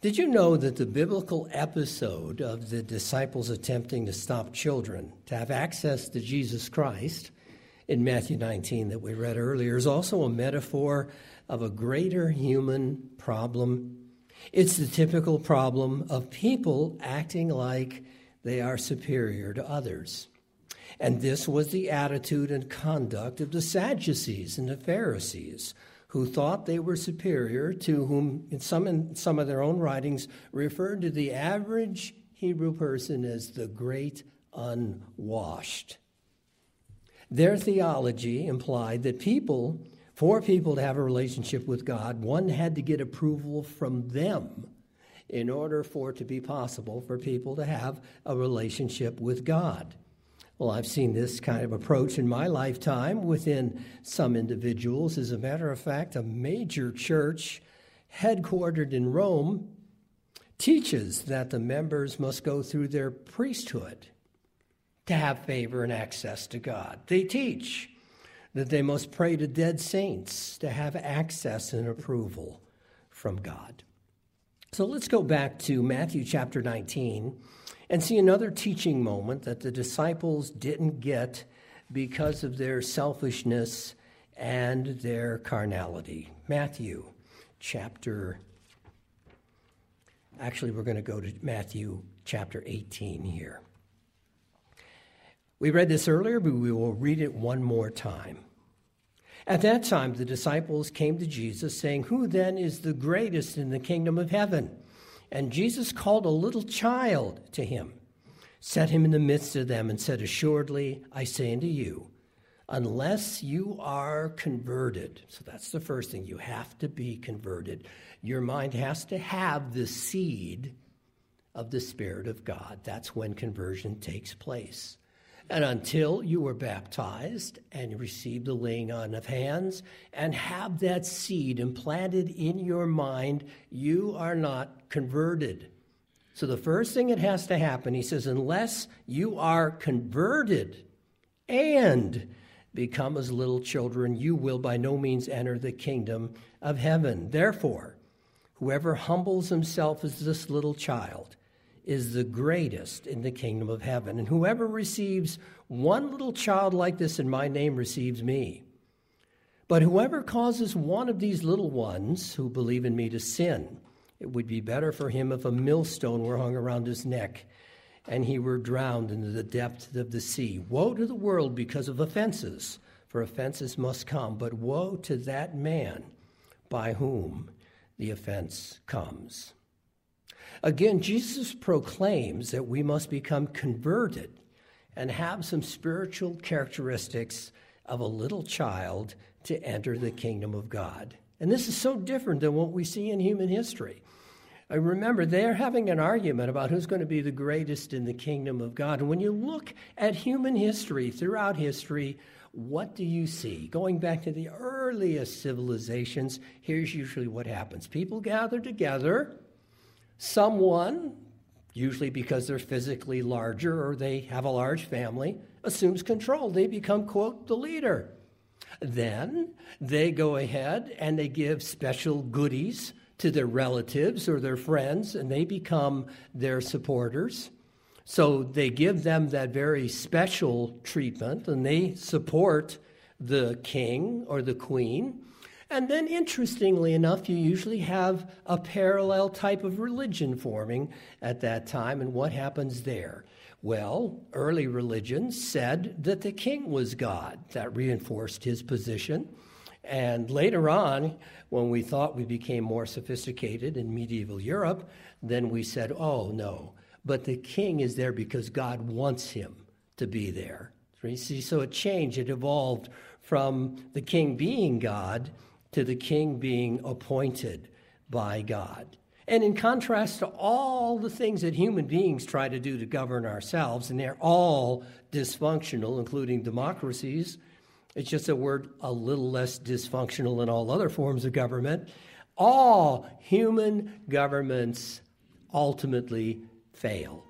Did you know that the biblical episode of the disciples attempting to stop children to have access to Jesus Christ in Matthew 19 that we read earlier is also a metaphor of a greater human problem? It's the typical problem of people acting like they are superior to others. And this was the attitude and conduct of the Sadducees and the Pharisees who thought they were superior to whom, in some, in some of their own writings, referred to the average Hebrew person as the great unwashed. Their theology implied that people, for people to have a relationship with God, one had to get approval from them in order for it to be possible for people to have a relationship with God. Well, I've seen this kind of approach in my lifetime within some individuals. As a matter of fact, a major church headquartered in Rome teaches that the members must go through their priesthood to have favor and access to God. They teach that they must pray to dead saints to have access and approval from God. So let's go back to Matthew chapter 19 and see another teaching moment that the disciples didn't get because of their selfishness and their carnality. Matthew chapter, actually, we're going to go to Matthew chapter 18 here. We read this earlier, but we will read it one more time. At that time, the disciples came to Jesus, saying, Who then is the greatest in the kingdom of heaven? And Jesus called a little child to him, set him in the midst of them, and said, Assuredly, I say unto you, unless you are converted, so that's the first thing, you have to be converted. Your mind has to have the seed of the Spirit of God. That's when conversion takes place. And until you were baptized and received the laying on of hands and have that seed implanted in your mind, you are not converted. So the first thing that has to happen, he says, unless you are converted and become as little children, you will by no means enter the kingdom of heaven. Therefore, whoever humbles himself as this little child, is the greatest in the kingdom of heaven. And whoever receives one little child like this in my name receives me. But whoever causes one of these little ones who believe in me to sin, it would be better for him if a millstone were hung around his neck and he were drowned into the depth of the sea. Woe to the world because of offenses, for offenses must come, but woe to that man by whom the offense comes. Again, Jesus proclaims that we must become converted and have some spiritual characteristics of a little child to enter the kingdom of God. And this is so different than what we see in human history. I remember they're having an argument about who's going to be the greatest in the kingdom of God. And when you look at human history, throughout history, what do you see? Going back to the earliest civilizations, here's usually what happens people gather together Someone, usually because they're physically larger or they have a large family, assumes control. They become, quote, the leader. Then they go ahead and they give special goodies to their relatives or their friends, and they become their supporters. So they give them that very special treatment and they support the king or the queen. And then, interestingly enough, you usually have a parallel type of religion forming at that time. And what happens there? Well, early religions said that the king was God. That reinforced his position. And later on, when we thought we became more sophisticated in medieval Europe, then we said, oh, no, but the king is there because God wants him to be there. See, so it changed, it evolved from the king being God to the king being appointed by God. And in contrast to all the things that human beings try to do to govern ourselves, and they're all dysfunctional, including democracies, it's just a word a little less dysfunctional than all other forms of government. All human governments ultimately fail.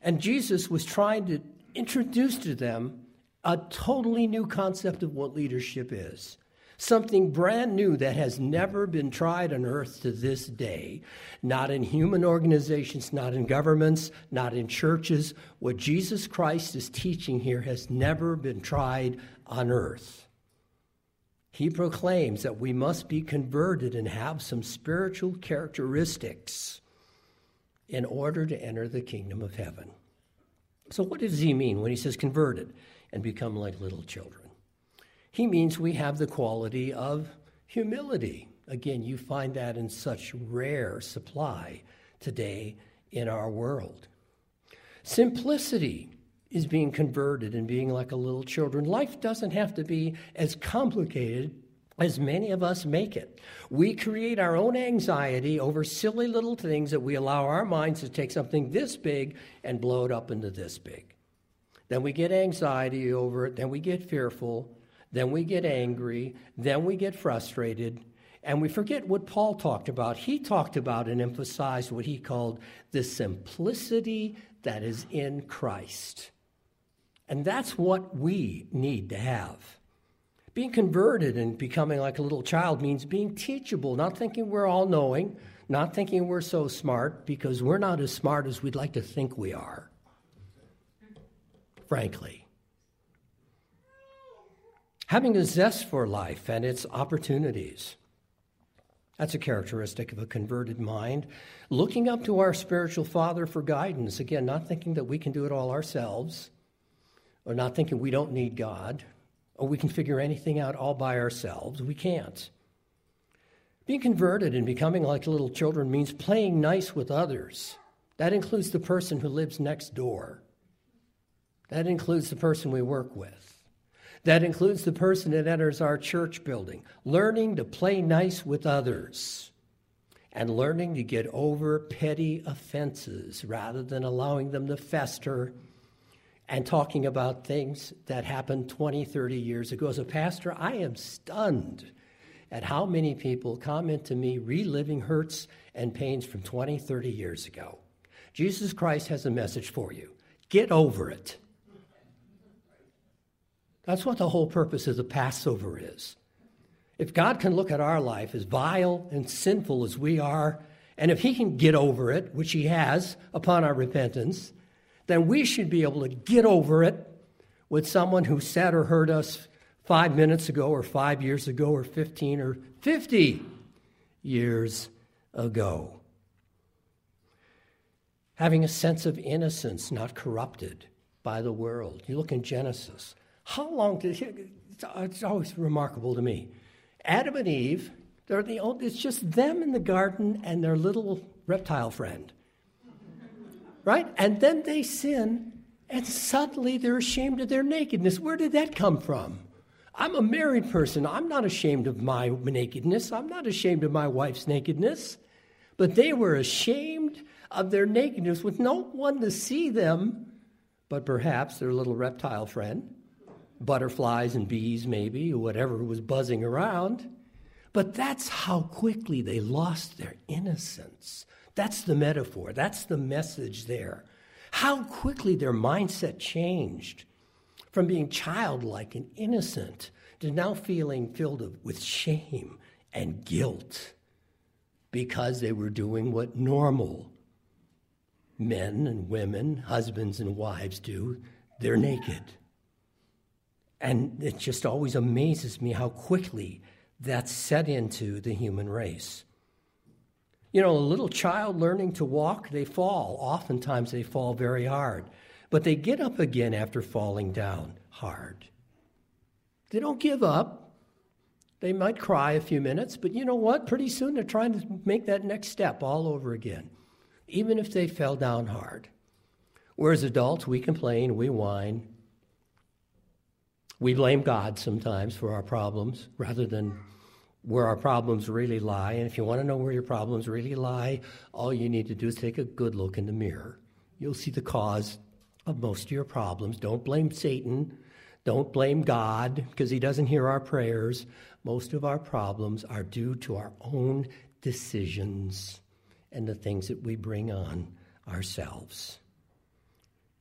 And Jesus was trying to introduce to them a totally new concept of what leadership is. Something brand new that has never been tried on earth to this day. Not in human organizations, not in governments, not in churches. What Jesus Christ is teaching here has never been tried on earth. He proclaims that we must be converted and have some spiritual characteristics in order to enter the kingdom of heaven. So, what does he mean when he says converted and become like little children? He means we have the quality of humility. Again, you find that in such rare supply today in our world. Simplicity is being converted and being like a little children. Life doesn't have to be as complicated as many of us make it. We create our own anxiety over silly little things that we allow our minds to take something this big and blow it up into this big. Then we get anxiety over it, then we get fearful, then we get angry, then we get frustrated, and we forget what Paul talked about. He talked about and emphasized what he called the simplicity that is in Christ. And that's what we need to have. Being converted and becoming like a little child means being teachable, not thinking we're all knowing, not thinking we're so smart, because we're not as smart as we'd like to think we are, frankly having a zest for life and its opportunities. That's a characteristic of a converted mind. Looking up to our spiritual father for guidance. Again, not thinking that we can do it all ourselves, or not thinking we don't need God, or we can figure anything out all by ourselves. We can't. Being converted and becoming like little children means playing nice with others. That includes the person who lives next door, that includes the person we work with. That includes the person that enters our church building, learning to play nice with others and learning to get over petty offenses rather than allowing them to fester and talking about things that happened 20, 30 years ago. As a pastor, I am stunned at how many people comment to me reliving hurts and pains from 20, 30 years ago. Jesus Christ has a message for you get over it. That's what the whole purpose of the Passover is. If God can look at our life as vile and sinful as we are, and if He can get over it, which He has upon our repentance, then we should be able to get over it with someone who said or hurt us five minutes ago, or five years ago, or 15 or 50 years ago. Having a sense of innocence, not corrupted by the world. You look in Genesis. How long did it's always remarkable to me. Adam and Eve, they're the only, it's just them in the garden and their little reptile friend. Right? And then they sin, and suddenly they're ashamed of their nakedness. Where did that come from? I'm a married person. I'm not ashamed of my nakedness. I'm not ashamed of my wife's nakedness. But they were ashamed of their nakedness with no one to see them but perhaps their little reptile friend butterflies and bees, maybe, or whatever was buzzing around. But that's how quickly they lost their innocence. That's the metaphor, that's the message there. How quickly their mindset changed from being childlike and innocent to now feeling filled with shame and guilt because they were doing what normal men and women, husbands and wives do they're naked. And it just always amazes me how quickly that's set into the human race. You know, a little child learning to walk, they fall. Oftentimes they fall very hard, but they get up again after falling down hard. They don't give up. They might cry a few minutes, but you know what? Pretty soon they're trying to make that next step all over again, even if they fell down hard. Whereas adults, we complain, we whine, we blame God sometimes for our problems rather than where our problems really lie. And if you want to know where your problems really lie, all you need to do is take a good look in the mirror. You'll see the cause of most of your problems. Don't blame Satan. Don't blame God because he doesn't hear our prayers. Most of our problems are due to our own decisions and the things that we bring on ourselves.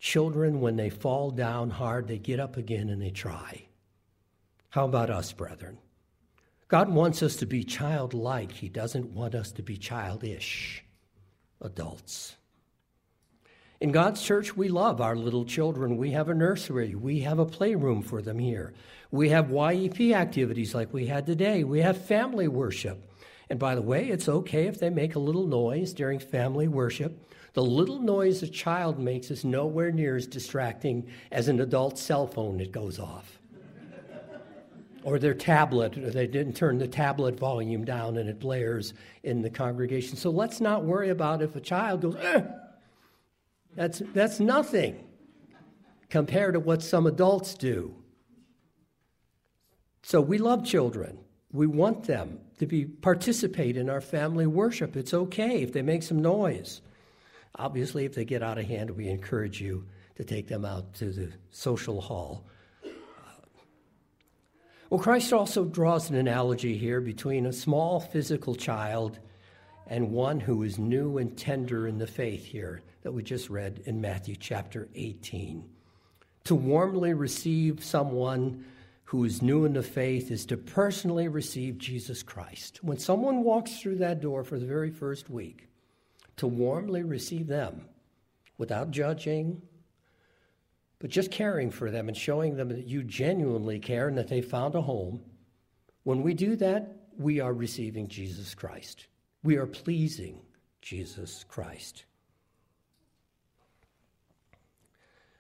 Children, when they fall down hard, they get up again and they try. How about us, brethren? God wants us to be childlike, He doesn't want us to be childish adults. In God's church, we love our little children. We have a nursery. We have a playroom for them here. We have YEP activities like we had today. We have family worship. And by the way, it's okay if they make a little noise during family worship. The little noise a child makes is nowhere near as distracting as an adult cell phone that goes off. or their tablet, or they didn't turn the tablet volume down and it blares in the congregation. So let's not worry about if a child goes, eh, that's, that's nothing compared to what some adults do. So we love children. We want them to be participate in our family worship. It's okay if they make some noise. Obviously, if they get out of hand, we encourage you to take them out to the social hall. Uh, well, Christ also draws an analogy here between a small physical child and one who is new and tender in the faith here that we just read in Matthew chapter 18. To warmly receive someone who is new in the faith is to personally receive Jesus Christ. When someone walks through that door for the very first week, to warmly receive them without judging, but just caring for them and showing them that you genuinely care and that they found a home. When we do that, we are receiving Jesus Christ. We are pleasing Jesus Christ.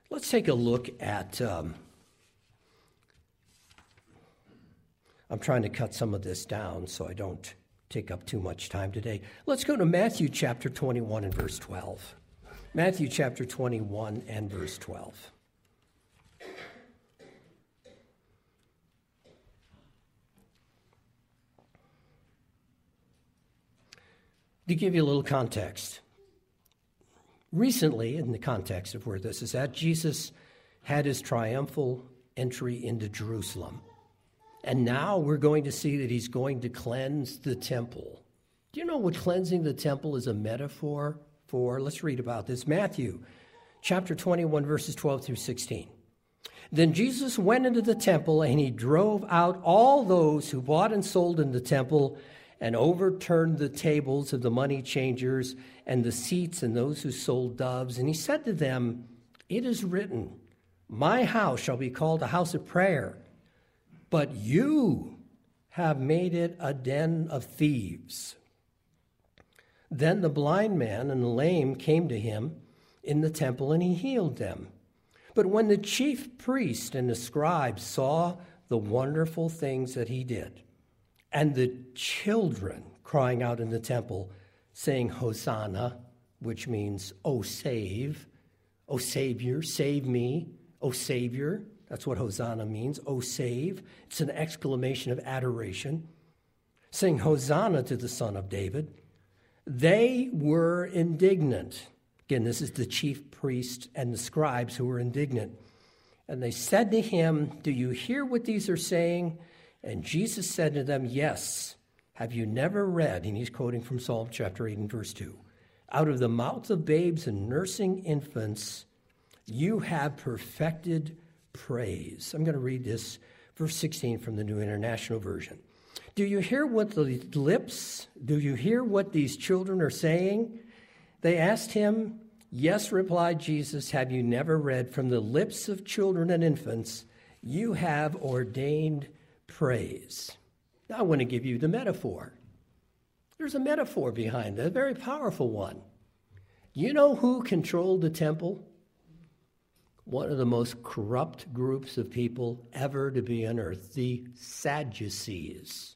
Let's take a look at. Um, I'm trying to cut some of this down so I don't take up too much time today. Let's go to Matthew chapter 21 and verse 12. Matthew chapter 21 and verse 12. To give you a little context, recently, in the context of where this is at, Jesus had his triumphal entry into Jerusalem. And now we're going to see that he's going to cleanse the temple. Do you know what cleansing the temple is a metaphor for? Let's read about this. Matthew chapter 21, verses 12 through 16. Then Jesus went into the temple and he drove out all those who bought and sold in the temple and overturned the tables of the money changers and the seats and those who sold doves. And he said to them, It is written, My house shall be called a house of prayer, but you have made it a den of thieves. Then the blind man and the lame came to him in the temple, and he healed them. But when the chief priest and the scribes saw the wonderful things that he did, and the children crying out in the temple, saying, Hosanna, which means, Oh, save, Oh, Savior, save me, Oh, Savior. That's what Hosanna means, Oh, save. It's an exclamation of adoration. Saying, Hosanna to the Son of David. They were indignant. Again, this is the chief priest and the scribes who were indignant. And they said to him, Do you hear what these are saying? And Jesus said to them, Yes, have you never read? And he's quoting from Psalm chapter 8 and verse 2 Out of the mouths of babes and nursing infants, you have perfected praise. I'm going to read this, verse 16 from the New International Version. Do you hear what the lips, do you hear what these children are saying? They asked him, Yes, replied Jesus, have you never read from the lips of children and infants, you have ordained praise. Now, I want to give you the metaphor. There's a metaphor behind it, a very powerful one. You know who controlled the temple? One of the most corrupt groups of people ever to be on earth, the Sadducees.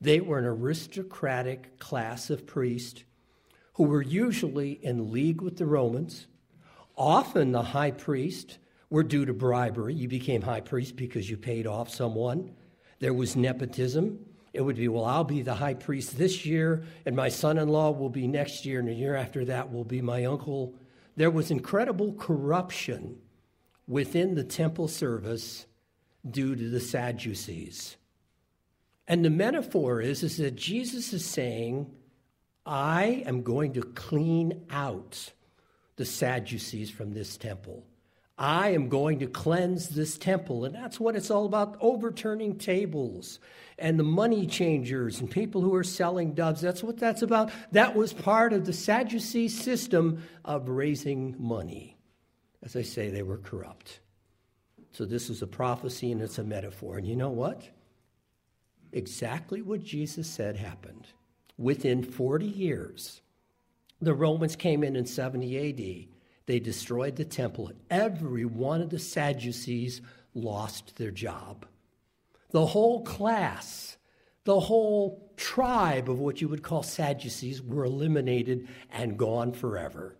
They were an aristocratic class of priests who were usually in league with the Romans. Often the high priest were due to bribery. You became high priest because you paid off someone. There was nepotism. It would be, well, I'll be the high priest this year, and my son in law will be next year, and the year after that will be my uncle. There was incredible corruption within the temple service due to the Sadducees. And the metaphor is, is that Jesus is saying, I am going to clean out the Sadducees from this temple. I am going to cleanse this temple. And that's what it's all about overturning tables and the money changers and people who are selling doves. That's what that's about. That was part of the Sadducee system of raising money. As I say, they were corrupt. So this is a prophecy and it's a metaphor. And you know what? Exactly what Jesus said happened. Within 40 years, the Romans came in in 70 AD they destroyed the temple. Every one of the Sadducees lost their job. The whole class, the whole tribe of what you would call Sadducees were eliminated and gone forever.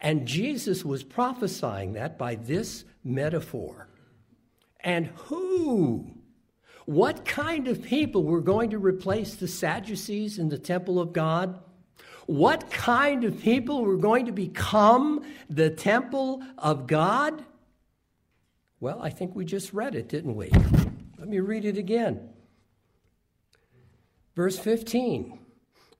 And Jesus was prophesying that by this metaphor. And who? What kind of people were going to replace the Sadducees in the temple of God? what kind of people were going to become the temple of God? Well, I think we just read it, didn't we? Let me read it again. Verse 15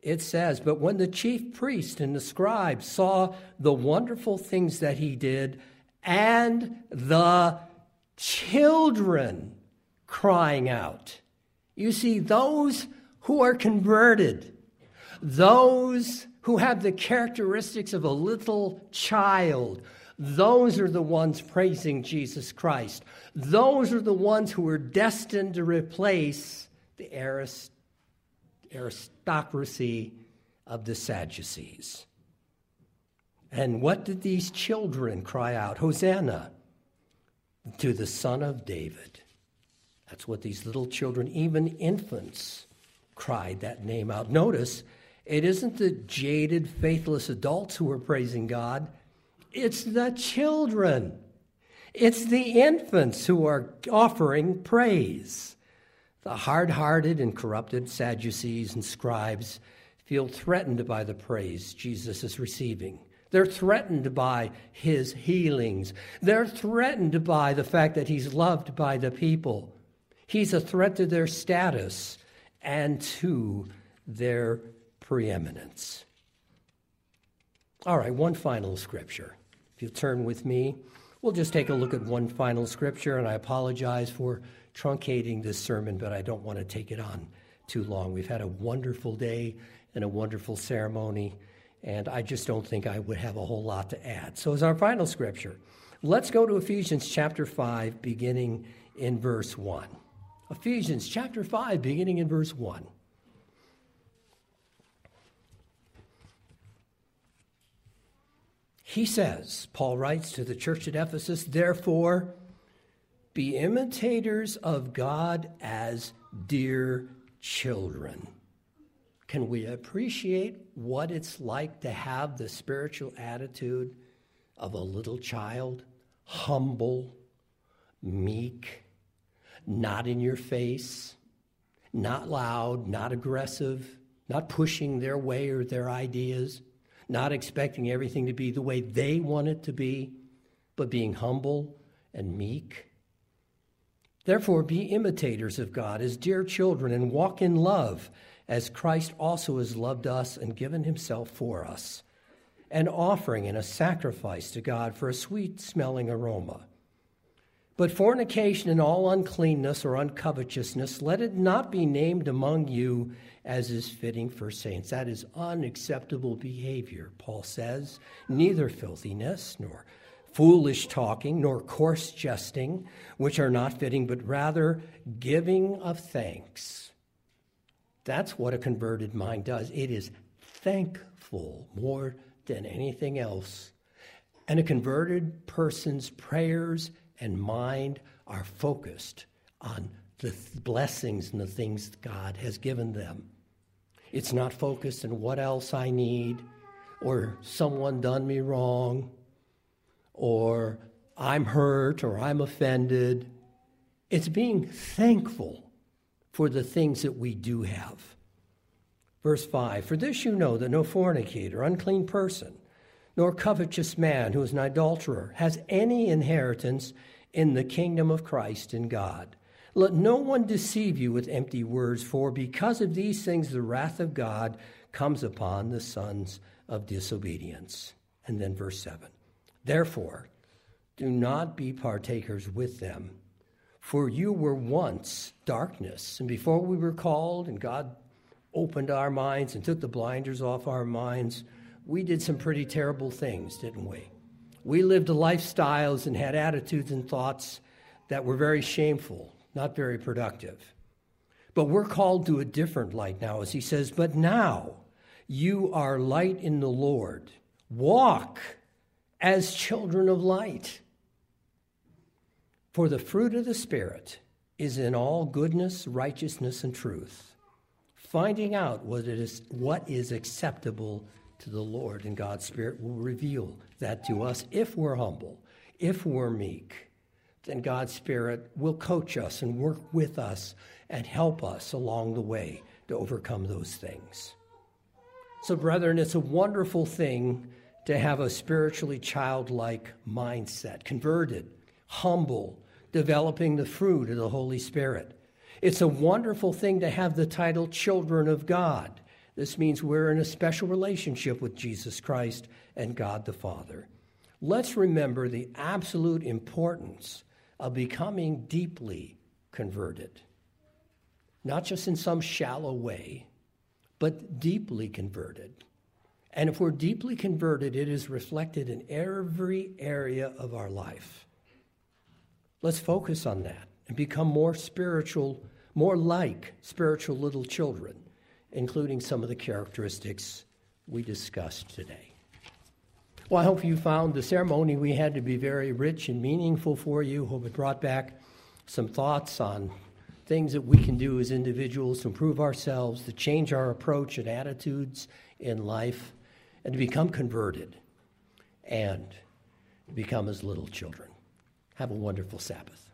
it says, But when the chief priest and the scribes saw the wonderful things that he did, and the children crying out, you see, those who are converted, those who have the characteristics of a little child, those are the ones praising Jesus Christ. Those are the ones who are destined to replace the aristocracy of the Sadducees. And what did these children cry out? Hosanna to the Son of David. That's what these little children, even infants, cried that name out. Notice it isn't the jaded, faithless adults who are praising God, it's the children. It's the infants who are offering praise. The hard hearted and corrupted Sadducees and scribes feel threatened by the praise Jesus is receiving. They're threatened by his healings. They're threatened by the fact that he's loved by the people. He's a threat to their status and to their preeminence. All right, one final scripture. If you'll turn with me, we'll just take a look at one final scripture, and I apologize for truncating this sermon, but I don't want to take it on too long. We've had a wonderful day and a wonderful ceremony, and I just don't think I would have a whole lot to add. So, as our final scripture, let's go to Ephesians chapter 5, beginning in verse 1. Ephesians chapter 5, beginning in verse 1. He says, Paul writes to the church at Ephesus, therefore, be imitators of God as dear children. Can we appreciate what it's like to have the spiritual attitude of a little child? Humble, meek, not in your face, not loud, not aggressive, not pushing their way or their ideas not expecting everything to be the way they want it to be, but being humble and meek. Therefore, be imitators of God as dear children and walk in love, as Christ also has loved us and given himself for us, an offering and a sacrifice to God for a sweet smelling aroma. But fornication and all uncleanness or uncovetousness, let it not be named among you as is fitting for saints. That is unacceptable behavior, Paul says. Neither filthiness, nor foolish talking, nor coarse jesting, which are not fitting, but rather giving of thanks. That's what a converted mind does. It is thankful more than anything else. And a converted person's prayers and mind are focused on the blessings and the things God has given them. It's not focused on what else I need, or someone done me wrong, or I'm hurt, or I'm offended. It's being thankful for the things that we do have. Verse 5 For this you know that no fornicator, unclean person, nor covetous man who is an adulterer has any inheritance in the kingdom of Christ and God. Let no one deceive you with empty words, for because of these things the wrath of God comes upon the sons of disobedience. And then verse 7 Therefore, Do not be partakers with them. For you were once darkness, and before we were called, and God opened our minds and took the blinders off our minds, we did some pretty terrible things, didn't we? We lived lifestyles and had attitudes and thoughts that were very shameful, not very productive. But we're called to a different light now, as he says, but now you are light in the Lord. Walk as children of light. For the fruit of the Spirit is in all goodness, righteousness, and truth, finding out what, is, what is acceptable to the Lord. And God's Spirit will reveal that to us if we're humble, if we're meek. Then God's Spirit will coach us and work with us and help us along the way to overcome those things. So, brethren, it's a wonderful thing to have a spiritually childlike mindset, converted, humble, developing the fruit of the Holy Spirit. It's a wonderful thing to have the title children of God. This means we're in a special relationship with Jesus Christ and God the Father. Let's remember the absolute importance of becoming deeply converted, not just in some shallow way, but deeply converted. And if we're deeply converted, it is reflected in every area of our life. Let's focus on that and become more spiritual, more like spiritual little children, including some of the characteristics we discussed today. Well, I hope you found the ceremony we had to be very rich and meaningful for you. Hope it brought back some thoughts on things that we can do as individuals to improve ourselves, to change our approach and attitudes in life, and to become converted and to become as little children. Have a wonderful Sabbath.